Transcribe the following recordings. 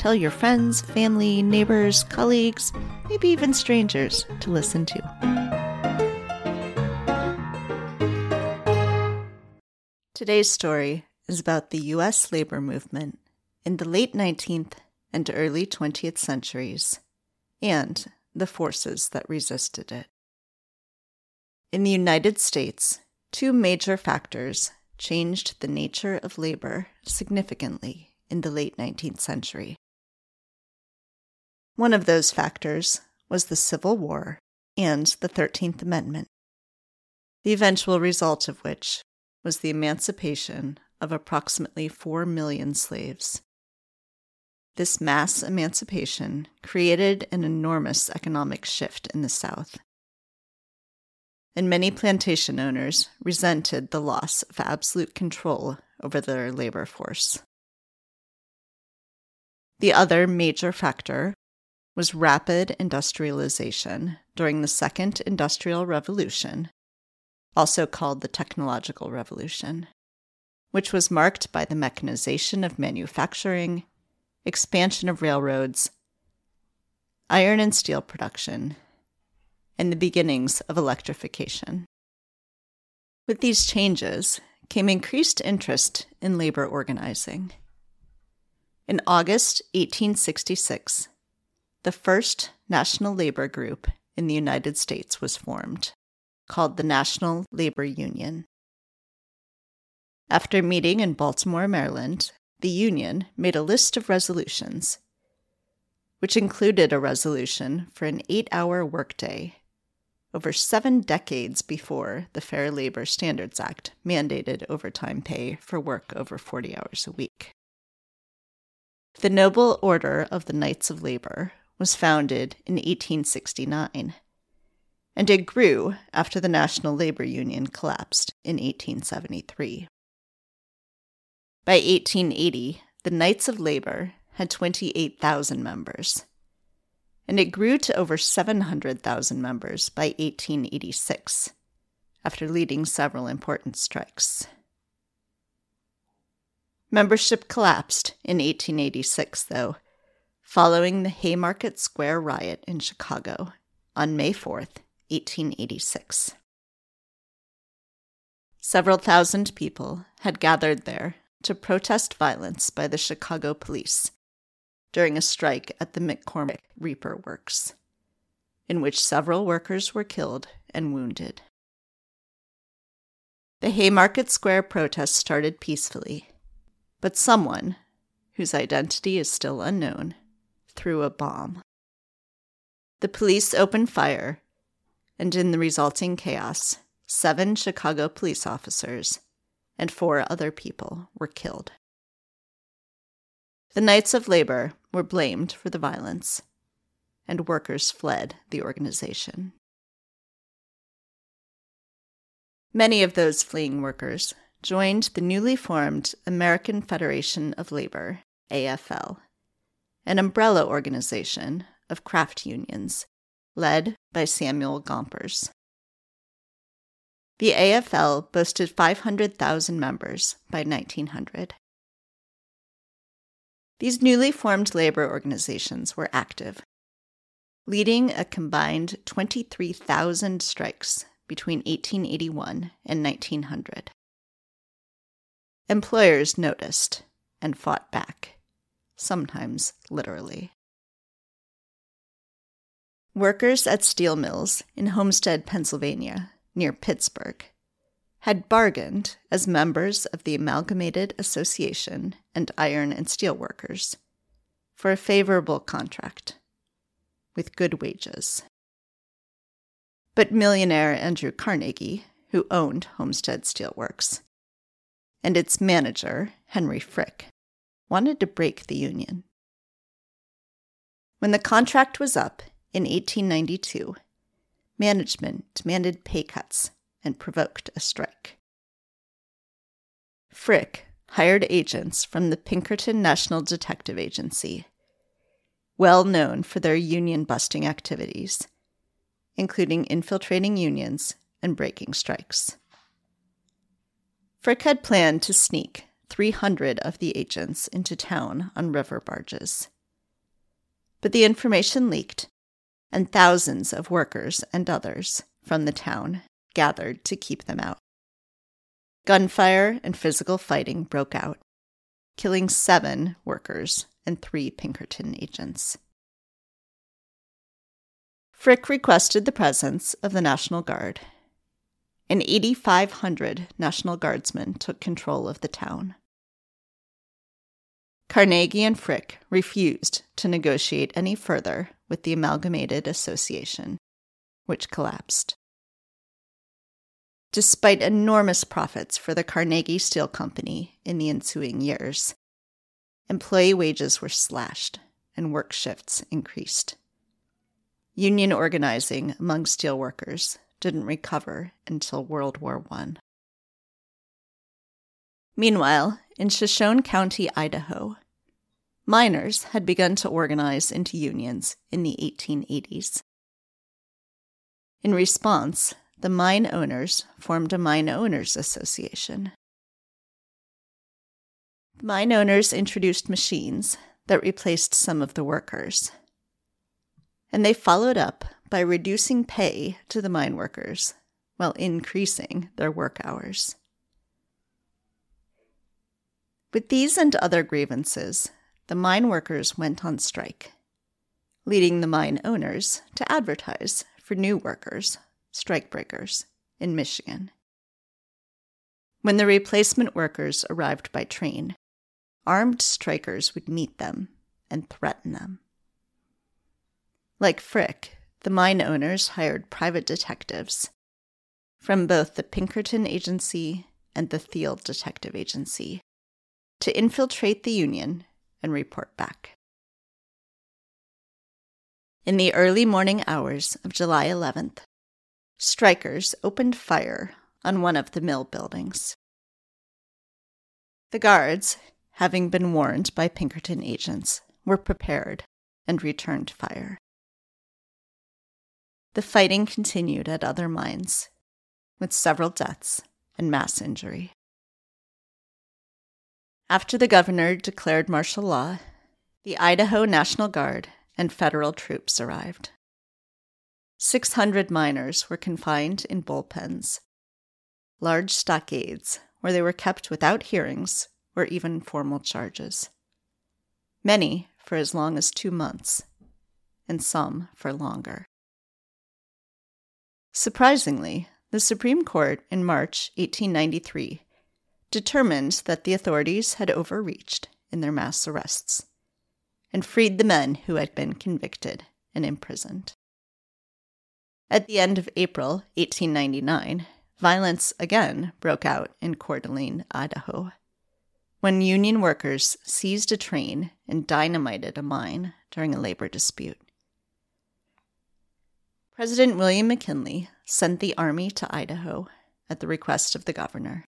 Tell your friends, family, neighbors, colleagues, maybe even strangers to listen to. Today's story is about the U.S. labor movement in the late 19th and early 20th centuries and the forces that resisted it. In the United States, two major factors changed the nature of labor significantly in the late 19th century. One of those factors was the Civil War and the 13th Amendment, the eventual result of which was the emancipation of approximately 4 million slaves. This mass emancipation created an enormous economic shift in the South. And many plantation owners resented the loss of absolute control over their labor force. The other major factor was rapid industrialization during the Second Industrial Revolution, also called the Technological Revolution, which was marked by the mechanization of manufacturing, expansion of railroads, iron and steel production, and the beginnings of electrification. With these changes came increased interest in labor organizing. In August 1866, the first national labor group in the United States was formed, called the National Labor Union. After meeting in Baltimore, Maryland, the Union made a list of resolutions, which included a resolution for an eight hour workday over seven decades before the Fair Labor Standards Act mandated overtime pay for work over 40 hours a week. The Noble Order of the Knights of Labor was founded in 1869, and it grew after the National Labor Union collapsed in 1873. By 1880, the Knights of Labor had 28,000 members, and it grew to over 700,000 members by 1886, after leading several important strikes. Membership collapsed in 1886, though, following the Haymarket Square riot in Chicago on May 4th, 1886. Several thousand people had gathered there to protest violence by the Chicago police during a strike at the McCormick Reaper Works, in which several workers were killed and wounded. The Haymarket Square protest started peacefully, but someone, whose identity is still unknown, threw a bomb. The police opened fire, and in the resulting chaos, seven Chicago police officers and four other people were killed. The Knights of Labor were blamed for the violence, and workers fled the organization. Many of those fleeing workers joined the newly formed American Federation of Labor, AFL, an umbrella organization of craft unions led by Samuel Gompers. The AFL boasted 500,000 members by 1900. These newly formed labor organizations were active, leading a combined 23,000 strikes between 1881 and 1900. Employers noticed and fought back sometimes literally. Workers at steel mills in Homestead, Pennsylvania, near Pittsburgh, had bargained as members of the Amalgamated Association and Iron and Steel Workers for a favorable contract with good wages. But millionaire Andrew Carnegie, who owned Homestead Steelworks, and its manager, Henry Frick, wanted to break the Union. When the contract was up in 1892, management demanded pay cuts and provoked a strike. Frick hired agents from the Pinkerton National Detective Agency, well known for their union busting activities, including infiltrating unions and breaking strikes. Frick had planned to sneak 300 of the agents into town on river barges. But the information leaked, and thousands of workers and others from the town gathered to keep them out. Gunfire and physical fighting broke out, killing seven workers and three Pinkerton agents. Frick requested the presence of the National Guard, and 8,500 National Guardsmen took control of the town. Carnegie and Frick refused to negotiate any further with the Amalgamated Association, which collapsed. Despite enormous profits for the Carnegie Steel Company in the ensuing years, employee wages were slashed and work shifts increased. Union organizing among steelworkers didn't recover until World War I. Meanwhile, in Shoshone County, Idaho, miners had begun to organize into unions in the 1880s. In response, the mine owners formed a mine owners association. Mine owners introduced machines that replaced some of the workers. And they followed up by reducing pay to the mine workers while increasing their work hours. With these and other grievances, the mine workers went on strike, leading the mine owners to advertise for new workers strikebreakers in Michigan. When the replacement workers arrived by train, armed strikers would meet them and threaten them. Like Frick, the mine owners hired private detectives from both the Pinkerton Agency and the Thiel Detective Agency to infiltrate the Union and report back. In the early morning hours of July 11th, strikers opened fire on one of the mill buildings. The guards, having been warned by Pinkerton agents, were prepared and returned fire. The fighting continued at other mines, with several deaths and mass injury. After the governor declared martial law, the Idaho National Guard and federal troops arrived. 600 miners were confined in bullpens, large stockades where they were kept without hearings or even formal charges. Many for as long as two months, and some for longer. Surprisingly, the Supreme Court in March 1893 determined that the authorities had overreached in their mass arrests and freed the men who had been convicted and imprisoned. At the end of April 1899, violence again broke out in Coeur d'Alene, Idaho, when Union workers seized a train and dynamited a mine during a labor dispute. President William McKinley sent the army to Idaho at the request of the governor.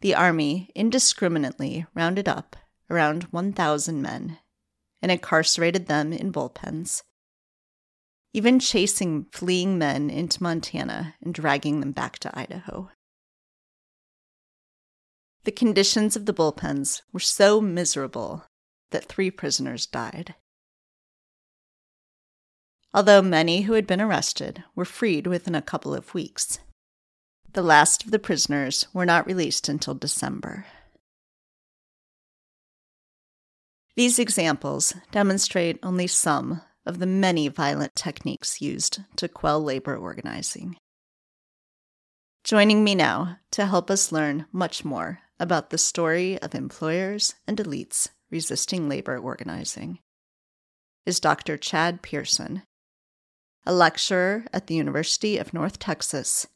The army indiscriminately rounded up around 1,000 men and incarcerated them in bullpens even chasing fleeing men into Montana and dragging them back to Idaho. The conditions of the bullpens were so miserable that three prisoners died. Although many who had been arrested were freed within a couple of weeks, the last of the prisoners were not released until December. These examples demonstrate only some of the many violent techniques used to quell labor organizing. Joining me now to help us learn much more about the story of employers and elites resisting labor organizing is Dr. Chad Pearson, a lecturer at the University of North Texas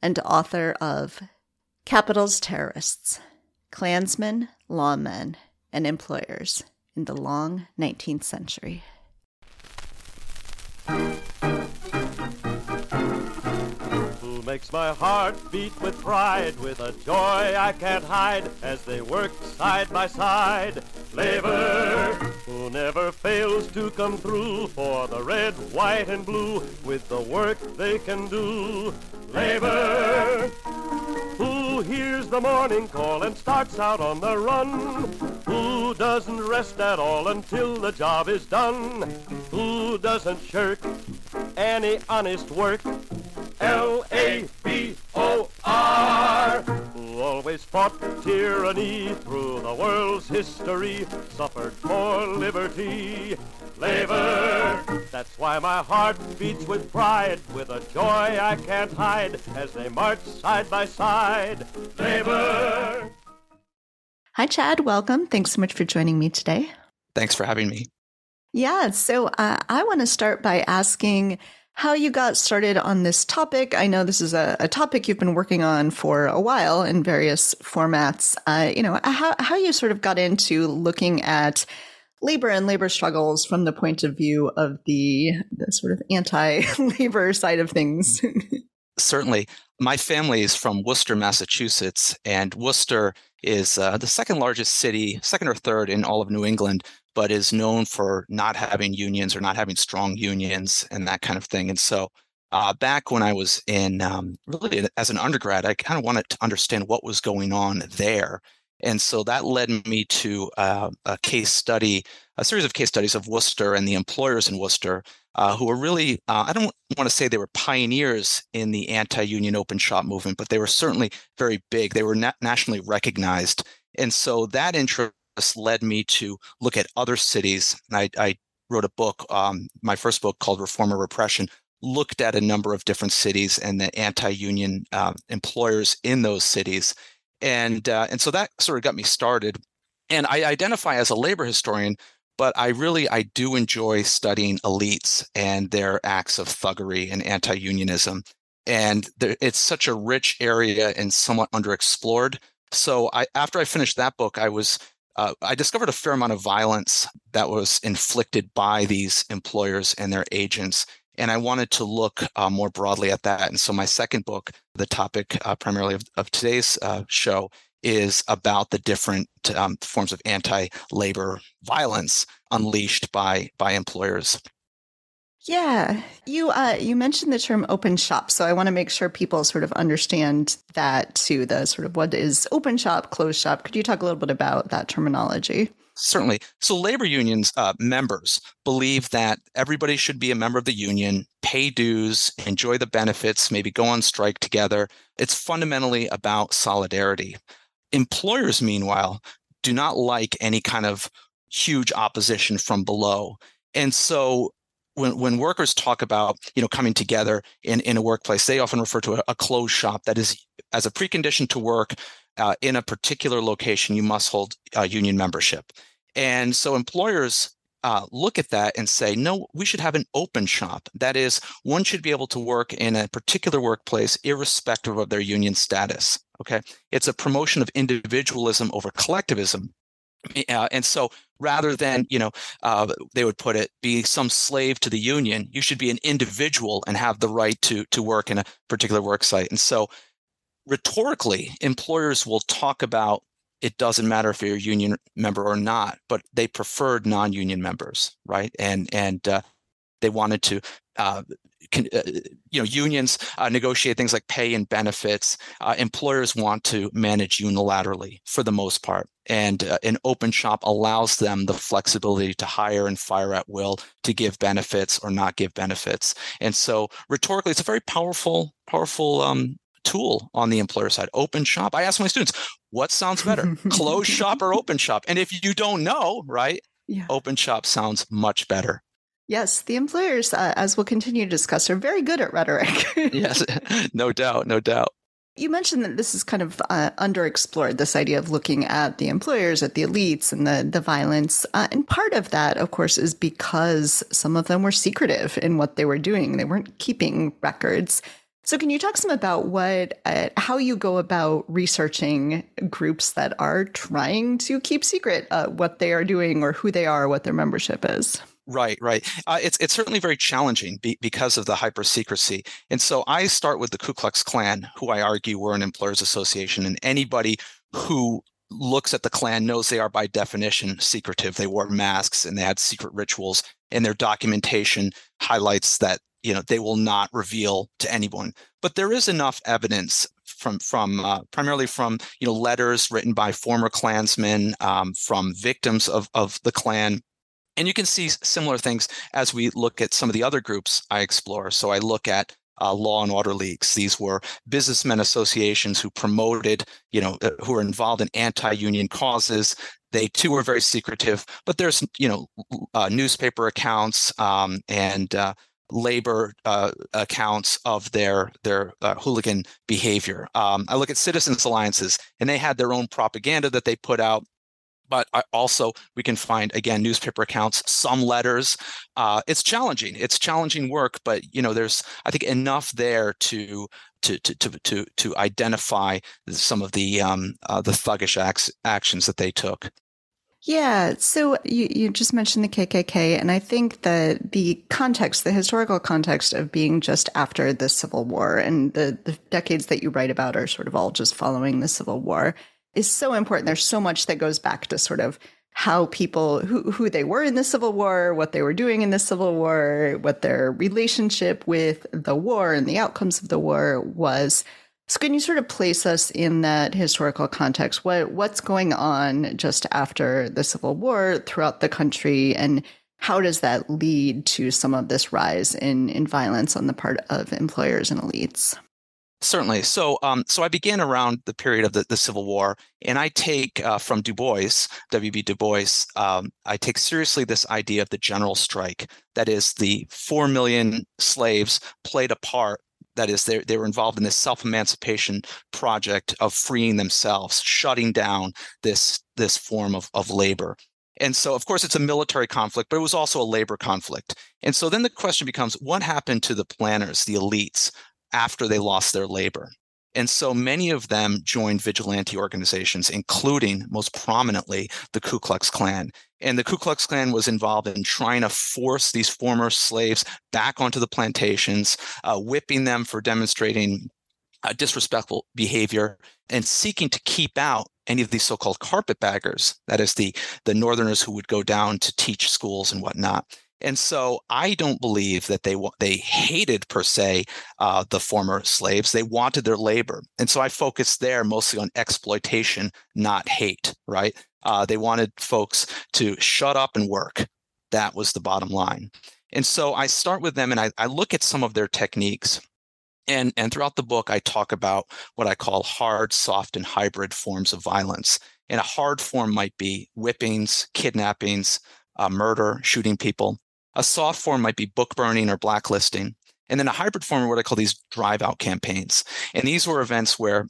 and author of Capital's Terrorists Klansmen, Lawmen, and Employers in the long 19th century. Who makes my heart beat with pride, with a joy I can't hide, as they work side by side. Labor, never fails to come through for the red, white, and blue with the work they can do. Labor, who hears the morning call and starts out on the run? Who doesn't rest at all until the job is done? Who doesn't shirk any honest work? L-A-B-O-R always fought tyranny through the world's history, suffered for liberty. Labor, that's why my heart beats with pride, with a joy I can't hide, as they march side by side. Labor. Hi, Chad. Welcome. Thanks so much for joining me today. Thanks for having me. Yeah. So uh, I want to start by asking how you got started on this topic. I know this is a, a topic you've been working on for a while in various formats. Uh, you know, how, how you sort of got into looking at labor and labor struggles from the point of view of the, the sort of anti-labor side of things. Certainly. My family is from Worcester, Massachusetts, and Worcester is uh, the second largest city, second or third in all of New England, but is known for not having unions or not having strong unions and that kind of thing. And so, uh, back when I was in um, really as an undergrad, I kind of wanted to understand what was going on there. And so that led me to uh, a case study, a series of case studies of Worcester and the employers in Worcester, uh, who were really, uh, I don't want to say they were pioneers in the anti union open shop movement, but they were certainly very big. They were na- nationally recognized. And so that interest led me to look at other cities. And I, I wrote a book, um, my first book called Reform or Repression, looked at a number of different cities and the anti-union uh, employers in those cities, and uh, and so that sort of got me started. And I identify as a labor historian, but I really I do enjoy studying elites and their acts of thuggery and anti-unionism. And there, it's such a rich area and somewhat underexplored. So I, after I finished that book, I was uh, I discovered a fair amount of violence that was inflicted by these employers and their agents. And I wanted to look uh, more broadly at that. And so my second book, the topic uh, primarily of, of today's uh, show, is about the different um, forms of anti-labor violence unleashed by by employers. Yeah, you uh, you mentioned the term open shop, so I want to make sure people sort of understand that too. The sort of what is open shop, closed shop. Could you talk a little bit about that terminology? Certainly. So, labor unions uh, members believe that everybody should be a member of the union, pay dues, enjoy the benefits, maybe go on strike together. It's fundamentally about solidarity. Employers, meanwhile, do not like any kind of huge opposition from below. And so when when workers talk about you know coming together in in a workplace, they often refer to a, a closed shop that is as a precondition to work uh, in a particular location. You must hold uh, union membership, and so employers. Uh, look at that and say, no, we should have an open shop. That is, one should be able to work in a particular workplace irrespective of their union status. Okay. It's a promotion of individualism over collectivism. Uh, and so rather than you know uh, they would put it be some slave to the union you should be an individual and have the right to to work in a particular work site. And so rhetorically employers will talk about it doesn't matter if you're a union member or not but they preferred non-union members right? And and uh, they wanted to uh, can, uh, you know unions uh, negotiate things like pay and benefits uh, employers want to manage unilaterally for the most part. And uh, an open shop allows them the flexibility to hire and fire at will to give benefits or not give benefits. And so rhetorically it's a very powerful powerful um, tool on the employer side. Open shop. I ask my students what sounds better closed shop or open shop? And if you don't know right yeah. open shop sounds much better Yes, the employers, uh, as we'll continue to discuss, are very good at rhetoric. yes, no doubt, no doubt. You mentioned that this is kind of uh, underexplored, this idea of looking at the employers, at the elites, and the, the violence. Uh, and part of that, of course, is because some of them were secretive in what they were doing. They weren't keeping records. So, can you talk some about what, uh, how you go about researching groups that are trying to keep secret uh, what they are doing or who they are, what their membership is? Right, right. Uh, it's it's certainly very challenging be, because of the hyper secrecy. And so I start with the Ku Klux Klan, who I argue were an employers association, and anybody who looks at the Klan knows they are by definition secretive. They wore masks and they had secret rituals, and their documentation highlights that you know they will not reveal to anyone. But there is enough evidence from from uh, primarily from you know letters written by former Klansmen, um, from victims of of the Klan and you can see similar things as we look at some of the other groups I explore. So I look at uh, law and order leagues. These were businessmen associations who promoted, you know, uh, who were involved in anti-union causes. They too were very secretive, but there's, you know, uh, newspaper accounts um, and uh, labor uh, accounts of their their hooligan behavior. Um, I look at citizens alliances, and they had their own propaganda that they put out but also we can find again newspaper accounts some letters uh, it's challenging it's challenging work but you know there's i think enough there to to to to to, to identify some of the um, uh, the thuggish acts, actions that they took yeah. So you, you just mentioned the KKK, and I think that the context, the historical context of being just after the Civil War and the, the decades that you write about are sort of all just following the Civil War is so important. There's so much that goes back to sort of how people who who they were in the Civil War, what they were doing in the Civil War, what their relationship with the war and the outcomes of the war was. So can you sort of place us in that historical context? What what's going on just after the Civil War throughout the country and how does that lead to some of this rise in, in violence on the part of employers and elites? Certainly. So, um, so I began around the period of the, the Civil War, and I take uh, from Du Bois, W.B. Du Bois, um, I take seriously this idea of the general strike. That is, the four million slaves played a part. That is, they, they were involved in this self emancipation project of freeing themselves, shutting down this this form of, of labor. And so, of course, it's a military conflict, but it was also a labor conflict. And so then the question becomes what happened to the planners, the elites, after they lost their labor. And so many of them joined vigilante organizations, including most prominently the Ku Klux Klan. And the Ku Klux Klan was involved in trying to force these former slaves back onto the plantations, uh, whipping them for demonstrating uh, disrespectful behavior, and seeking to keep out any of these so-called carpetbaggers, that is the the Northerners who would go down to teach schools and whatnot. And so I don't believe that they they hated per se uh, the former slaves. They wanted their labor, and so I focused there mostly on exploitation, not hate. Right? Uh, they wanted folks to shut up and work. That was the bottom line. And so I start with them, and I, I look at some of their techniques. And, and throughout the book, I talk about what I call hard, soft, and hybrid forms of violence. And a hard form might be whippings, kidnappings, uh, murder, shooting people. A soft form might be book burning or blacklisting. And then a hybrid form are what I call these drive out campaigns. And these were events where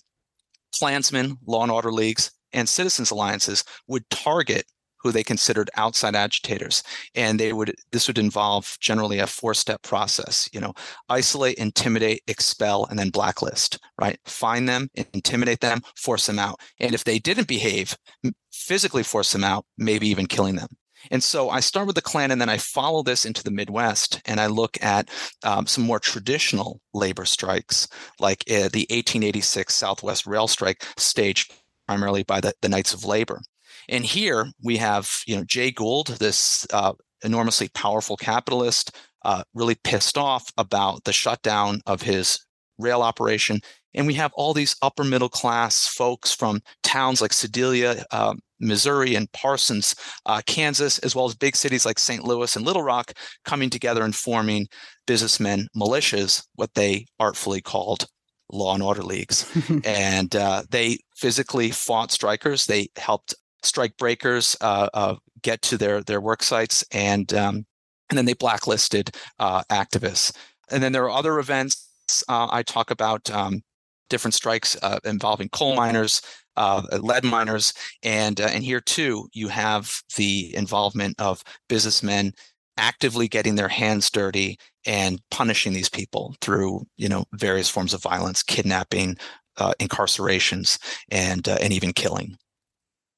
Klansmen, law and order leagues, and citizens alliances would target who they considered outside agitators and they would this would involve generally a four step process you know isolate intimidate expel and then blacklist right find them intimidate them force them out and if they didn't behave physically force them out maybe even killing them and so I start with the Klan and then I follow this into the Midwest and I look at um, some more traditional labor strikes, like uh, the 1886 Southwest Rail Strike, staged primarily by the, the Knights of Labor. And here we have, you know, Jay Gould, this uh, enormously powerful capitalist, uh, really pissed off about the shutdown of his rail operation. And we have all these upper middle class folks from towns like Sedalia, um, Missouri and Parsons, uh, Kansas, as well as big cities like St. Louis and Little Rock, coming together and forming businessmen militias, what they artfully called law and order leagues. and uh, they physically fought strikers. They helped strike breakers uh, uh, get to their their work sites, and um, and then they blacklisted uh, activists. And then there are other events uh, I talk about. Um, different strikes involving coal miners, uh, lead miners, and uh, and here too you have the involvement of businessmen actively getting their hands dirty and punishing these people through you know various forms of violence, kidnapping, uh, incarcerations, and uh, and even killing.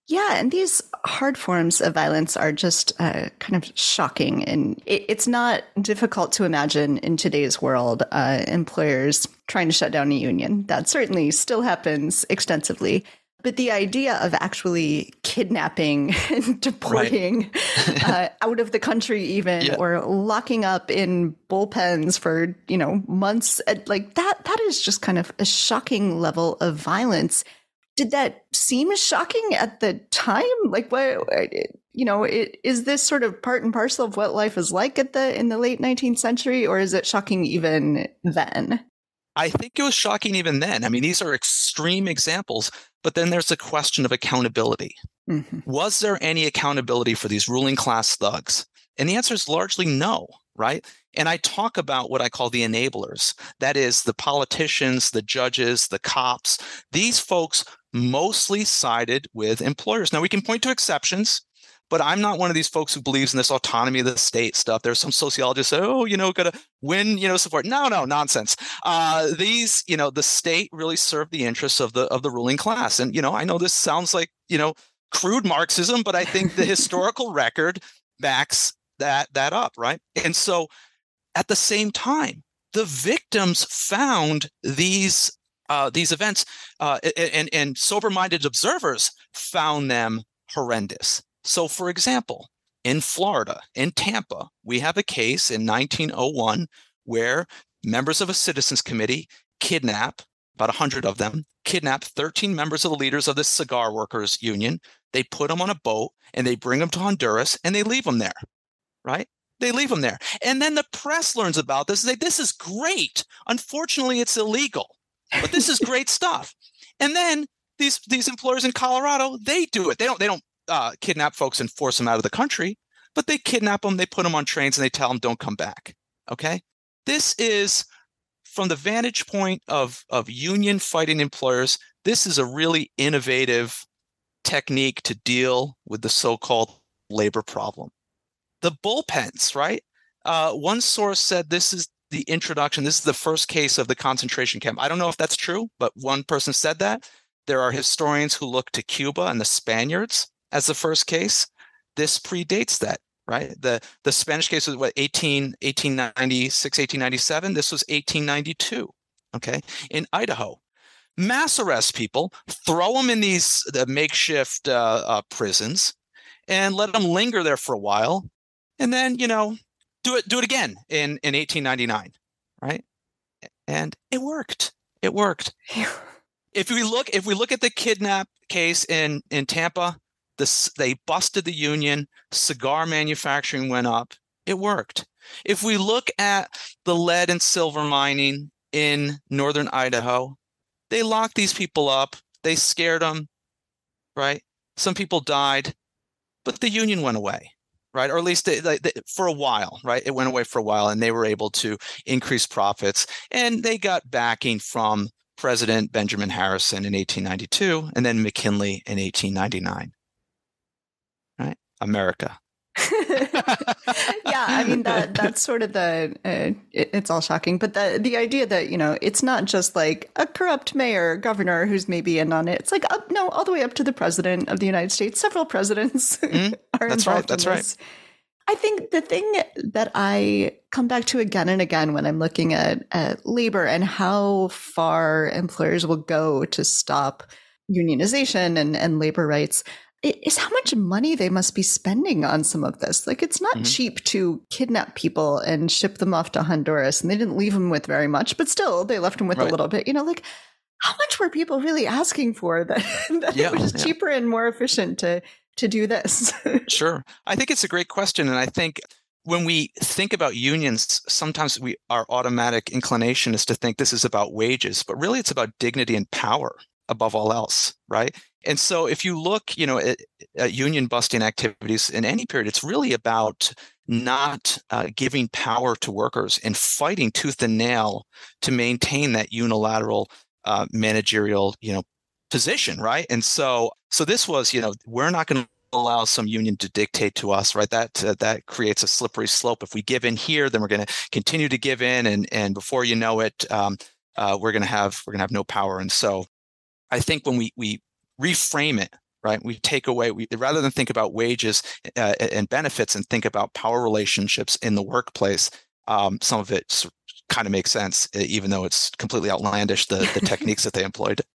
Yeah, and these hard forms of violence are just uh, kind of shocking. And it, it's not difficult to imagine in today's world uh, employers trying to shut down a union. That certainly still happens extensively. But the idea of actually kidnapping and deporting right. uh, out of the country, even yeah. or locking up in bullpens for you know months, uh, like that, that is just kind of a shocking level of violence. Did that seem shocking at the time? Like, what you know, it, is this sort of part and parcel of what life is like at the in the late nineteenth century, or is it shocking even then? I think it was shocking even then. I mean, these are extreme examples, but then there's the question of accountability. Mm-hmm. Was there any accountability for these ruling class thugs? And the answer is largely no, right? And I talk about what I call the enablers. That is the politicians, the judges, the cops. These folks mostly sided with employers. Now, we can point to exceptions. But I'm not one of these folks who believes in this autonomy of the state stuff. There's some sociologists say, oh, you know, got to win, you know, support. No, no, nonsense. Uh, these, you know, the state really served the interests of the of the ruling class. And you know, I know this sounds like you know crude Marxism, but I think the historical record backs that that up, right? And so, at the same time, the victims found these uh, these events, uh, and and sober-minded observers found them horrendous. So, for example, in Florida, in Tampa, we have a case in 1901 where members of a citizens committee kidnap about 100 of them, kidnap 13 members of the leaders of the cigar workers union. They put them on a boat and they bring them to Honduras and they leave them there, right? They leave them there. And then the press learns about this and say, this is great. Unfortunately, it's illegal, but this is great stuff. And then these these employers in Colorado, they do it. They don't they don't uh, kidnap folks and force them out of the country, but they kidnap them, they put them on trains, and they tell them don't come back. Okay, this is from the vantage point of of union fighting employers. This is a really innovative technique to deal with the so-called labor problem. The bullpens, right? Uh, one source said this is the introduction. This is the first case of the concentration camp. I don't know if that's true, but one person said that. There are historians who look to Cuba and the Spaniards as the first case. This predates that, right? The the Spanish case was what 18 1896 1897. This was 1892. Okay, in Idaho, mass arrest people, throw them in these the makeshift uh, uh, prisons, and let them linger there for a while, and then you know do it do it again in in 1899, right? And it worked. It worked. if we look if we look at the kidnap case in in Tampa, the, they busted the union, cigar manufacturing went up. It worked. If we look at the lead and silver mining in northern Idaho, they locked these people up, they scared them, right? Some people died, but the union went away, right? Or at least they, they, for a while, right? It went away for a while and they were able to increase profits and they got backing from President Benjamin Harrison in 1892 and then McKinley in 1899 right? America. yeah, I mean that that's sort of the uh, it, it's all shocking, but the the idea that you know it's not just like a corrupt mayor, governor who's maybe in on it. It's like up no, all the way up to the president of the United States. Several presidents mm-hmm. are that's involved. Right, that's in this. right. I think the thing that I come back to again and again when I'm looking at, at labor and how far employers will go to stop unionization and, and labor rights is how much money they must be spending on some of this. Like, it's not mm-hmm. cheap to kidnap people and ship them off to Honduras. And they didn't leave them with very much, but still, they left them with right. a little bit. You know, like, how much were people really asking for that, that yeah, it was yeah. cheaper and more efficient to to do this? sure. I think it's a great question. And I think when we think about unions, sometimes we our automatic inclination is to think this is about wages, but really it's about dignity and power above all else, right? And so if you look, you know, at, at union busting activities in any period, it's really about not uh, giving power to workers and fighting tooth and nail to maintain that unilateral uh, managerial, you know, position, right? And so, so this was, you know, we're not going to allow some union to dictate to us, right? That uh, that creates a slippery slope. If we give in here, then we're going to continue to give in, and and before you know it, um, uh, we're going to have we're going to have no power. And so, I think when we we reframe it, right, we take away we rather than think about wages uh, and benefits and think about power relationships in the workplace. Um, some of it kind of makes sense, even though it's completely outlandish the the techniques that they employed.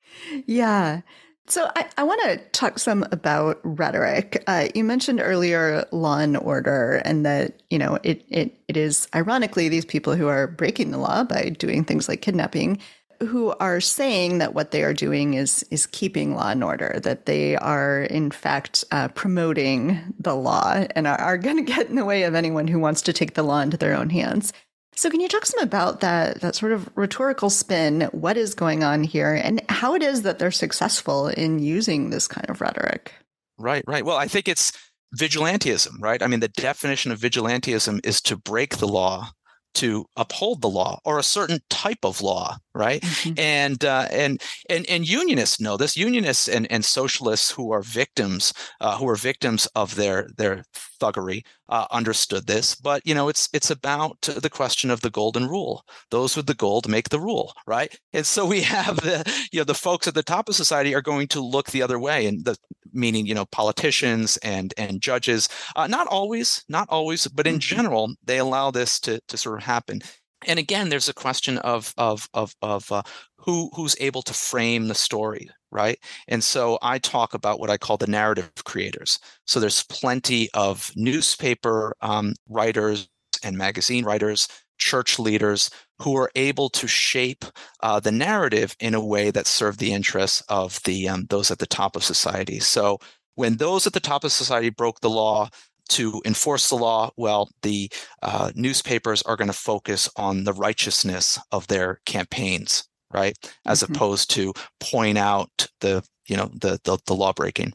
Yeah. So I, I want to talk some about rhetoric. Uh, you mentioned earlier law and order, and that you know it, it it is ironically these people who are breaking the law by doing things like kidnapping, who are saying that what they are doing is is keeping law and order, that they are in fact uh, promoting the law and are, are going to get in the way of anyone who wants to take the law into their own hands. So can you talk some about that that sort of rhetorical spin, what is going on here and how it is that they're successful in using this kind of rhetoric? Right, right. Well, I think it's vigilantism, right? I mean, the definition of vigilantism is to break the law to uphold the law or a certain type of law right mm-hmm. and uh, and and and unionists know this unionists and, and socialists who are victims uh, who are victims of their their thuggery uh, understood this but you know it's it's about the question of the golden rule those with the gold make the rule right and so we have the you know the folks at the top of society are going to look the other way and the meaning you know politicians and and judges uh, not always not always but in mm-hmm. general they allow this to to sort of happen and again there's a question of of of of uh, who who's able to frame the story right and so i talk about what i call the narrative creators so there's plenty of newspaper um, writers and magazine writers church leaders who are able to shape uh, the narrative in a way that serve the interests of the um, those at the top of society. So when those at the top of society broke the law to enforce the law, well, the uh, newspapers are going to focus on the righteousness of their campaigns, right, as mm-hmm. opposed to point out the you know the, the, the law breaking.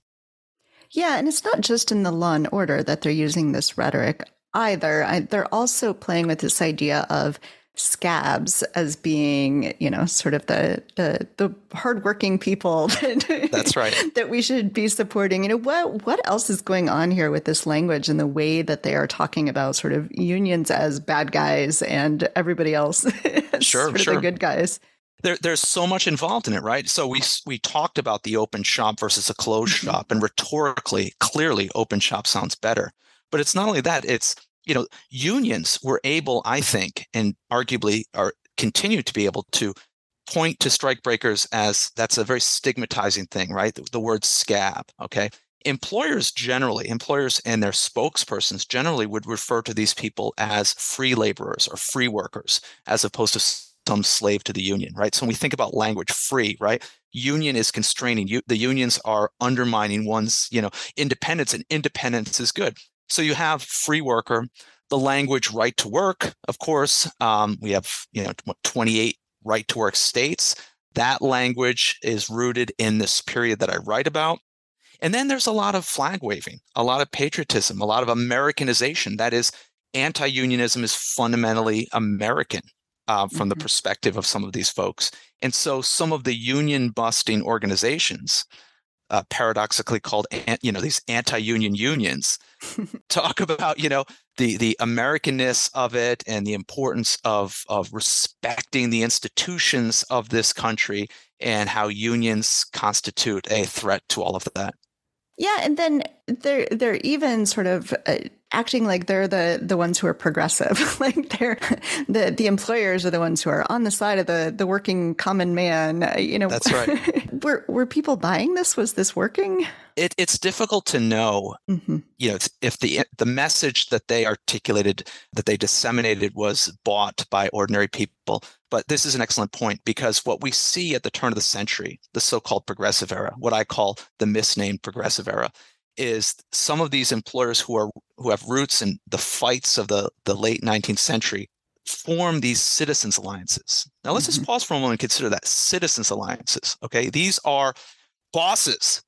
Yeah, and it's not just in the law and order that they're using this rhetoric either. I, they're also playing with this idea of scabs as being, you know, sort of the the, the hardworking people that, That's right. that we should be supporting. You know, what what else is going on here with this language and the way that they are talking about sort of unions as bad guys and everybody else sure, sort sure. the good guys? There, there's so much involved in it, right? So we we talked about the open shop versus a closed mm-hmm. shop, and rhetorically, clearly, open shop sounds better. But it's not only that; it's you know, unions were able, I think, and arguably are continue to be able to point to strikebreakers as that's a very stigmatizing thing, right? The, the word scab, okay? Employers generally, employers and their spokespersons generally would refer to these people as free laborers or free workers, as opposed to some slave to the union, right? So when we think about language free, right? Union is constraining. You, the unions are undermining one's, you know, independence, and independence is good. So you have free worker, the language right to work, of course. Um, we have you know 28 right to work states. That language is rooted in this period that I write about. And then there's a lot of flag waving, a lot of patriotism, a lot of Americanization. That is, anti unionism is fundamentally American uh, from mm-hmm. the perspective of some of these folks. And so some of the union busting organizations, uh, paradoxically called, you know, these anti-union unions, talk about, you know, the the Americanness of it and the importance of of respecting the institutions of this country and how unions constitute a threat to all of that. Yeah, and then they're they're even sort of uh, acting like they're the the ones who are progressive. like they're the the employers are the ones who are on the side of the the working common man. Uh, you know, that's right. were were people buying this? Was this working? It, it's difficult to know. Mm-hmm. You know, if the the message that they articulated, that they disseminated, was bought by ordinary people. But this is an excellent point because what we see at the turn of the century, the so-called progressive era, what I call the misnamed progressive era, is some of these employers who are who have roots in the fights of the, the late 19th century form these citizens alliances. Now let's mm-hmm. just pause for a moment and consider that citizens alliances. Okay, these are bosses,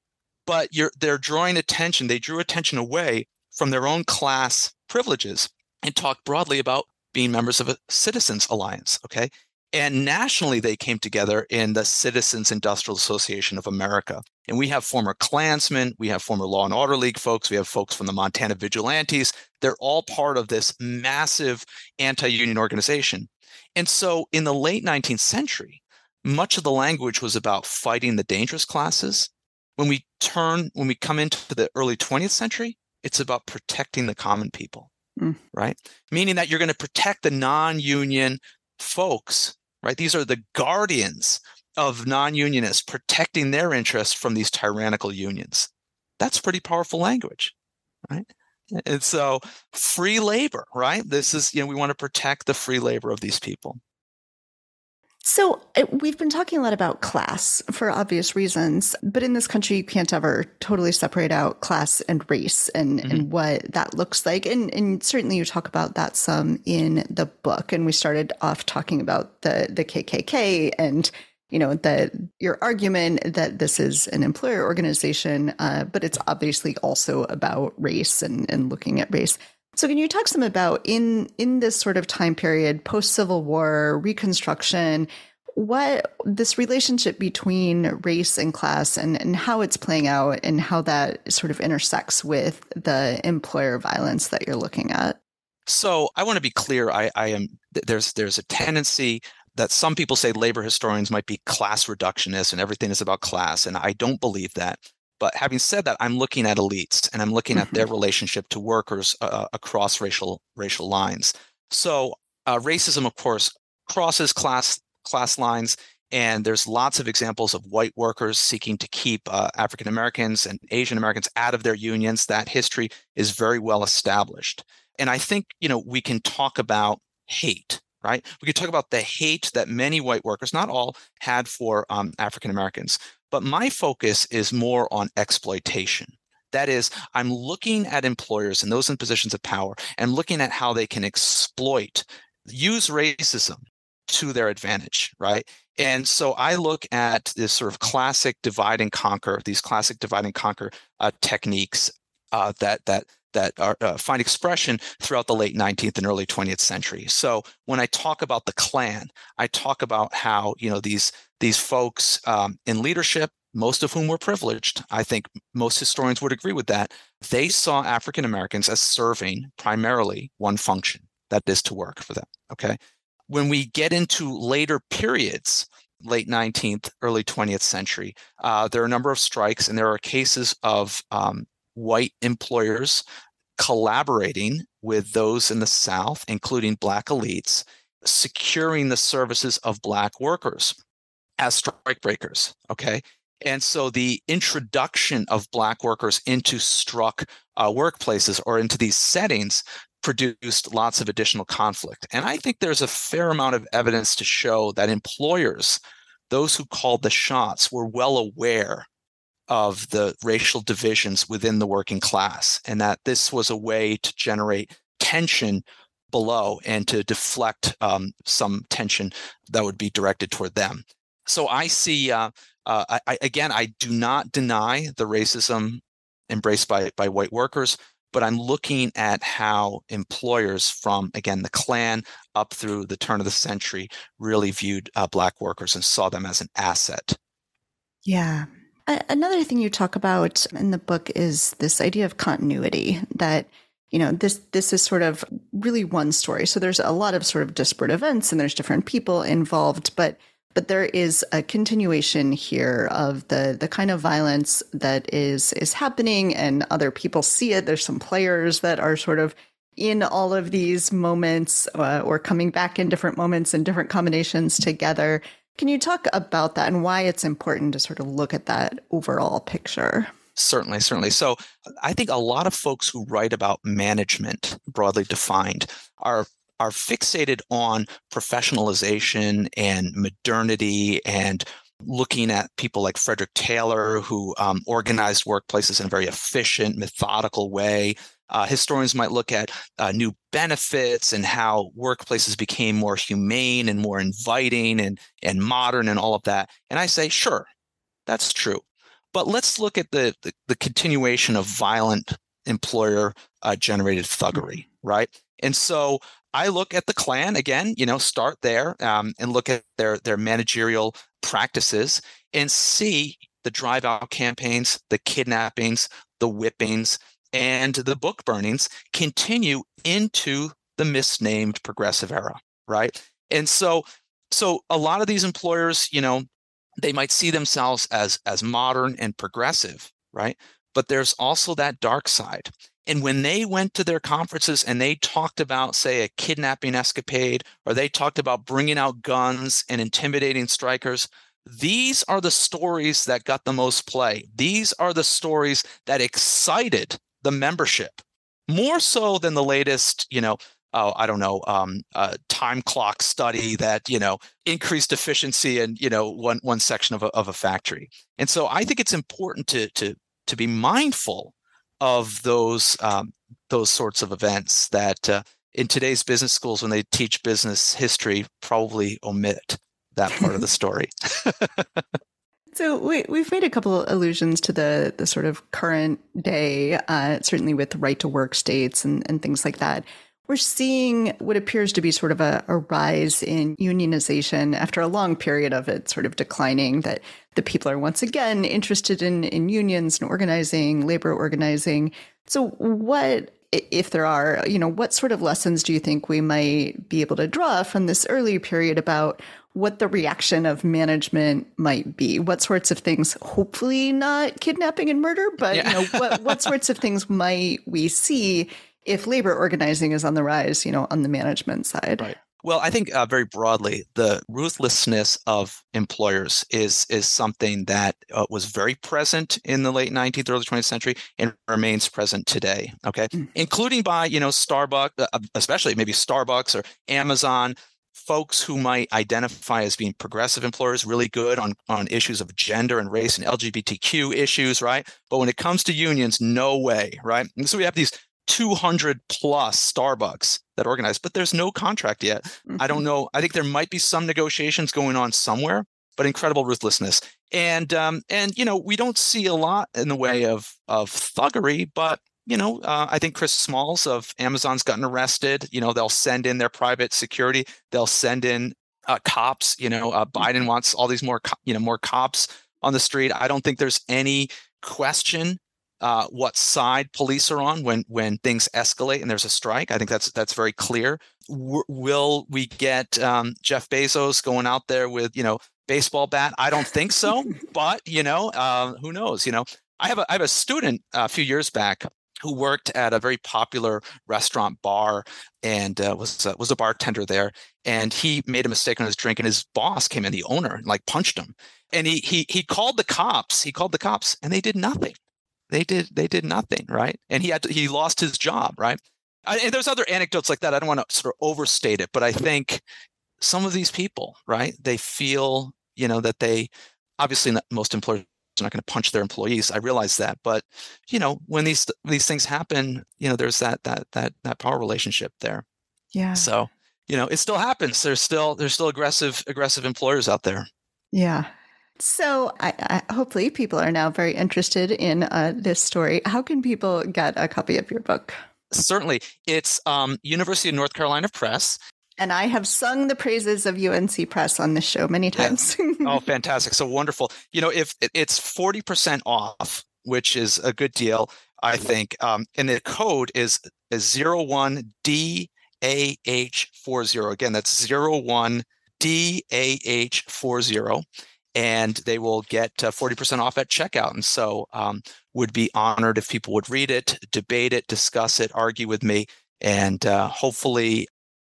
but you're they're drawing attention. They drew attention away from their own class privileges and talk broadly about being members of a citizens alliance. Okay, And nationally, they came together in the Citizens Industrial Association of America. And we have former Klansmen, we have former Law and Order League folks, we have folks from the Montana Vigilantes. They're all part of this massive anti union organization. And so in the late 19th century, much of the language was about fighting the dangerous classes. When we turn, when we come into the early 20th century, it's about protecting the common people, mm. right? Meaning that you're going to protect the non union folks right? These are the guardians of non-unionists protecting their interests from these tyrannical unions. That's pretty powerful language, right? And so free labor, right? This is, you know, we want to protect the free labor of these people. So uh, we've been talking a lot about class for obvious reasons, but in this country, you can't ever totally separate out class and race and, mm-hmm. and what that looks like. And, and certainly you talk about that some in the book. And we started off talking about the, the KKK and you know that your argument that this is an employer organization, uh, but it's obviously also about race and, and looking at race. So can you talk some about in in this sort of time period, post Civil War, Reconstruction, what this relationship between race and class and, and how it's playing out and how that sort of intersects with the employer violence that you're looking at? So I want to be clear. I, I am there's there's a tendency that some people say labor historians might be class reductionists and everything is about class, and I don't believe that. But having said that, I'm looking at elites and I'm looking at their mm-hmm. relationship to workers uh, uh, across racial racial lines. So uh, racism, of course, crosses class class lines, and there's lots of examples of white workers seeking to keep uh, African Americans and Asian Americans out of their unions. That history is very well established, and I think you know we can talk about hate right? We could talk about the hate that many white workers, not all, had for um, African Americans. But my focus is more on exploitation. That is, I'm looking at employers and those in positions of power and looking at how they can exploit, use racism to their advantage, right? And so I look at this sort of classic divide and conquer, these classic divide and conquer uh, techniques uh, that that that are, uh, find expression throughout the late 19th and early 20th century. So when I talk about the Klan, I talk about how you know these these folks um, in leadership, most of whom were privileged, I think most historians would agree with that. They saw African Americans as serving primarily one function, that is to work for them. Okay. When we get into later periods, late 19th, early 20th century, uh, there are a number of strikes, and there are cases of um, white employers collaborating with those in the South, including Black elites, securing the services of Black workers as strike breakers. Okay. And so the introduction of Black workers into struck uh, workplaces or into these settings produced lots of additional conflict. And I think there's a fair amount of evidence to show that employers, those who called the shots, were well aware of the racial divisions within the working class and that this was a way to generate tension below and to deflect um, some tension that would be directed toward them. So I see, uh, uh, I, again, I do not deny the racism embraced by, by white workers, but I'm looking at how employers from, again, the Klan up through the turn of the century really viewed uh, Black workers and saw them as an asset. Yeah. Another thing you talk about in the book is this idea of continuity that you know this this is sort of really one story so there's a lot of sort of disparate events and there's different people involved but but there is a continuation here of the the kind of violence that is is happening and other people see it. There's some players that are sort of in all of these moments uh, or coming back in different moments and different combinations together. Can you talk about that and why it's important to sort of look at that overall picture? Certainly, certainly. So I think a lot of folks who write about management, broadly defined, are are fixated on professionalization and modernity and looking at people like Frederick Taylor, who um, organized workplaces in a very efficient, methodical way. Uh, historians might look at uh, new benefits and how workplaces became more humane and more inviting and, and modern and all of that. And I say, sure, that's true. But let's look at the, the, the continuation of violent employer uh, generated thuggery, right? And so I look at the Klan again, you know, start there um, and look at their their managerial practices and see the drive out campaigns, the kidnappings, the whippings, and the book burnings continue into the misnamed progressive era, right? And so so a lot of these employers, you know, they might see themselves as as modern and progressive, right? But there's also that dark side. And when they went to their conferences and they talked about, say, a kidnapping escapade, or they talked about bringing out guns and intimidating strikers, these are the stories that got the most play. These are the stories that excited the membership more so than the latest, you know, oh, I don't know, um, time clock study that you know increased efficiency in you know one one section of a, of a factory. And so I think it's important to to to be mindful of those um, those sorts of events that uh, in today's business schools when they teach business history probably omit that part of the story. So we, we've made a couple allusions to the the sort of current day, uh, certainly with right to work states and, and things like that. We're seeing what appears to be sort of a, a, rise in unionization after a long period of it sort of declining, that the people are once again interested in, in unions and organizing, labor organizing. So, what, if there are, you know, what sort of lessons do you think we might be able to draw from this early period about what the reaction of management might be? What sorts of things, hopefully not kidnapping and murder, but yeah. you know, what, what sorts of things might we see if labor organizing is on the rise, you know, on the management side. Right. Well, I think uh, very broadly, the ruthlessness of employers is is something that uh, was very present in the late 19th, early 20th century, and remains present today. Okay, mm. including by you know Starbucks, uh, especially maybe Starbucks or Amazon, folks who might identify as being progressive employers, really good on on issues of gender and race and LGBTQ issues, right? But when it comes to unions, no way, right? And so we have these 200 plus Starbucks that organize, but there's no contract yet. Mm-hmm. I don't mm-hmm. know. I think there might be some negotiations going on somewhere, but incredible ruthlessness. And um, and you know we don't see a lot in the way of of thuggery, but you know uh, I think Chris Smalls of Amazon's gotten arrested. You know they'll send in their private security. They'll send in uh, cops. You know uh, Biden mm-hmm. wants all these more co- you know more cops on the street. I don't think there's any question uh, what side police are on when when things escalate and there's a strike. I think that's that's very clear. W- will we get um, Jeff Bezos going out there with you know baseball bat? I don't think so, but you know uh, who knows? You know, I have a I have a student a few years back who worked at a very popular restaurant bar and uh, was uh, was a bartender there. And he made a mistake on his drink, and his boss came in, the owner, and like punched him. And he he he called the cops. He called the cops, and they did nothing they did they did nothing right? And he had to, he lost his job right? I, and there's other anecdotes like that i don't want to sort of overstate it but i think some of these people right they feel you know that they obviously not, most employers are not going to punch their employees i realize that but you know when these these things happen you know there's that that that that power relationship there. Yeah. So you know it still happens there's still there's still aggressive aggressive employers out there. Yeah so, I, I, hopefully, people are now very interested in uh, this story. How can people get a copy of your book? Certainly, it's um, University of North Carolina Press. And I have sung the praises of UNC Press on this show many times. Yeah. oh, fantastic! So wonderful. You know, if it's forty percent off, which is a good deal, I think. Um, and the code is is zero one D A H four zero. Again, that's zero one D A H four zero and they will get uh, 40% off at checkout. And so, um, would be honored if people would read it, debate it, discuss it, argue with me, and uh, hopefully,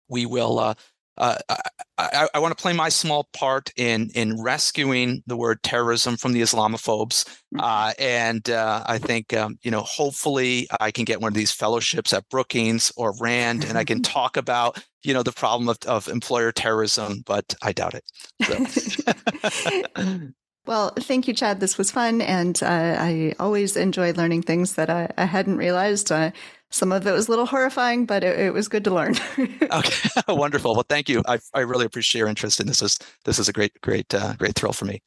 we will. Uh, uh I, I, I want to play my small part in in rescuing the word terrorism from the Islamophobes, mm-hmm. uh, and uh, I think um, you know hopefully I can get one of these fellowships at Brookings or Rand, and I can talk about you know the problem of, of employer terrorism but i doubt it so. well thank you chad this was fun and uh, i always enjoy learning things that i, I hadn't realized uh, some of it was a little horrifying but it, it was good to learn okay wonderful well thank you I, I really appreciate your interest in this is this is a great great uh, great thrill for me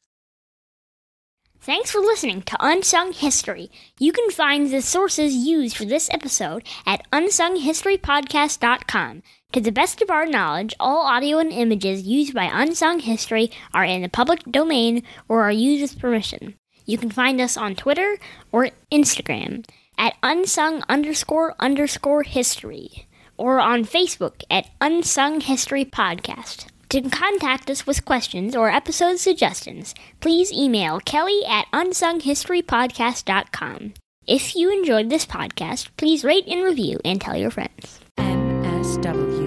Thanks for listening to Unsung History. You can find the sources used for this episode at unsunghistorypodcast.com. To the best of our knowledge, all audio and images used by Unsung History are in the public domain or are used with permission. You can find us on Twitter or Instagram at unsung underscore underscore history or on Facebook at Unsung History Podcast. To contact us with questions or episode suggestions, please email kelly at unsunghistorypodcast.com. If you enjoyed this podcast, please rate and review and tell your friends. MSW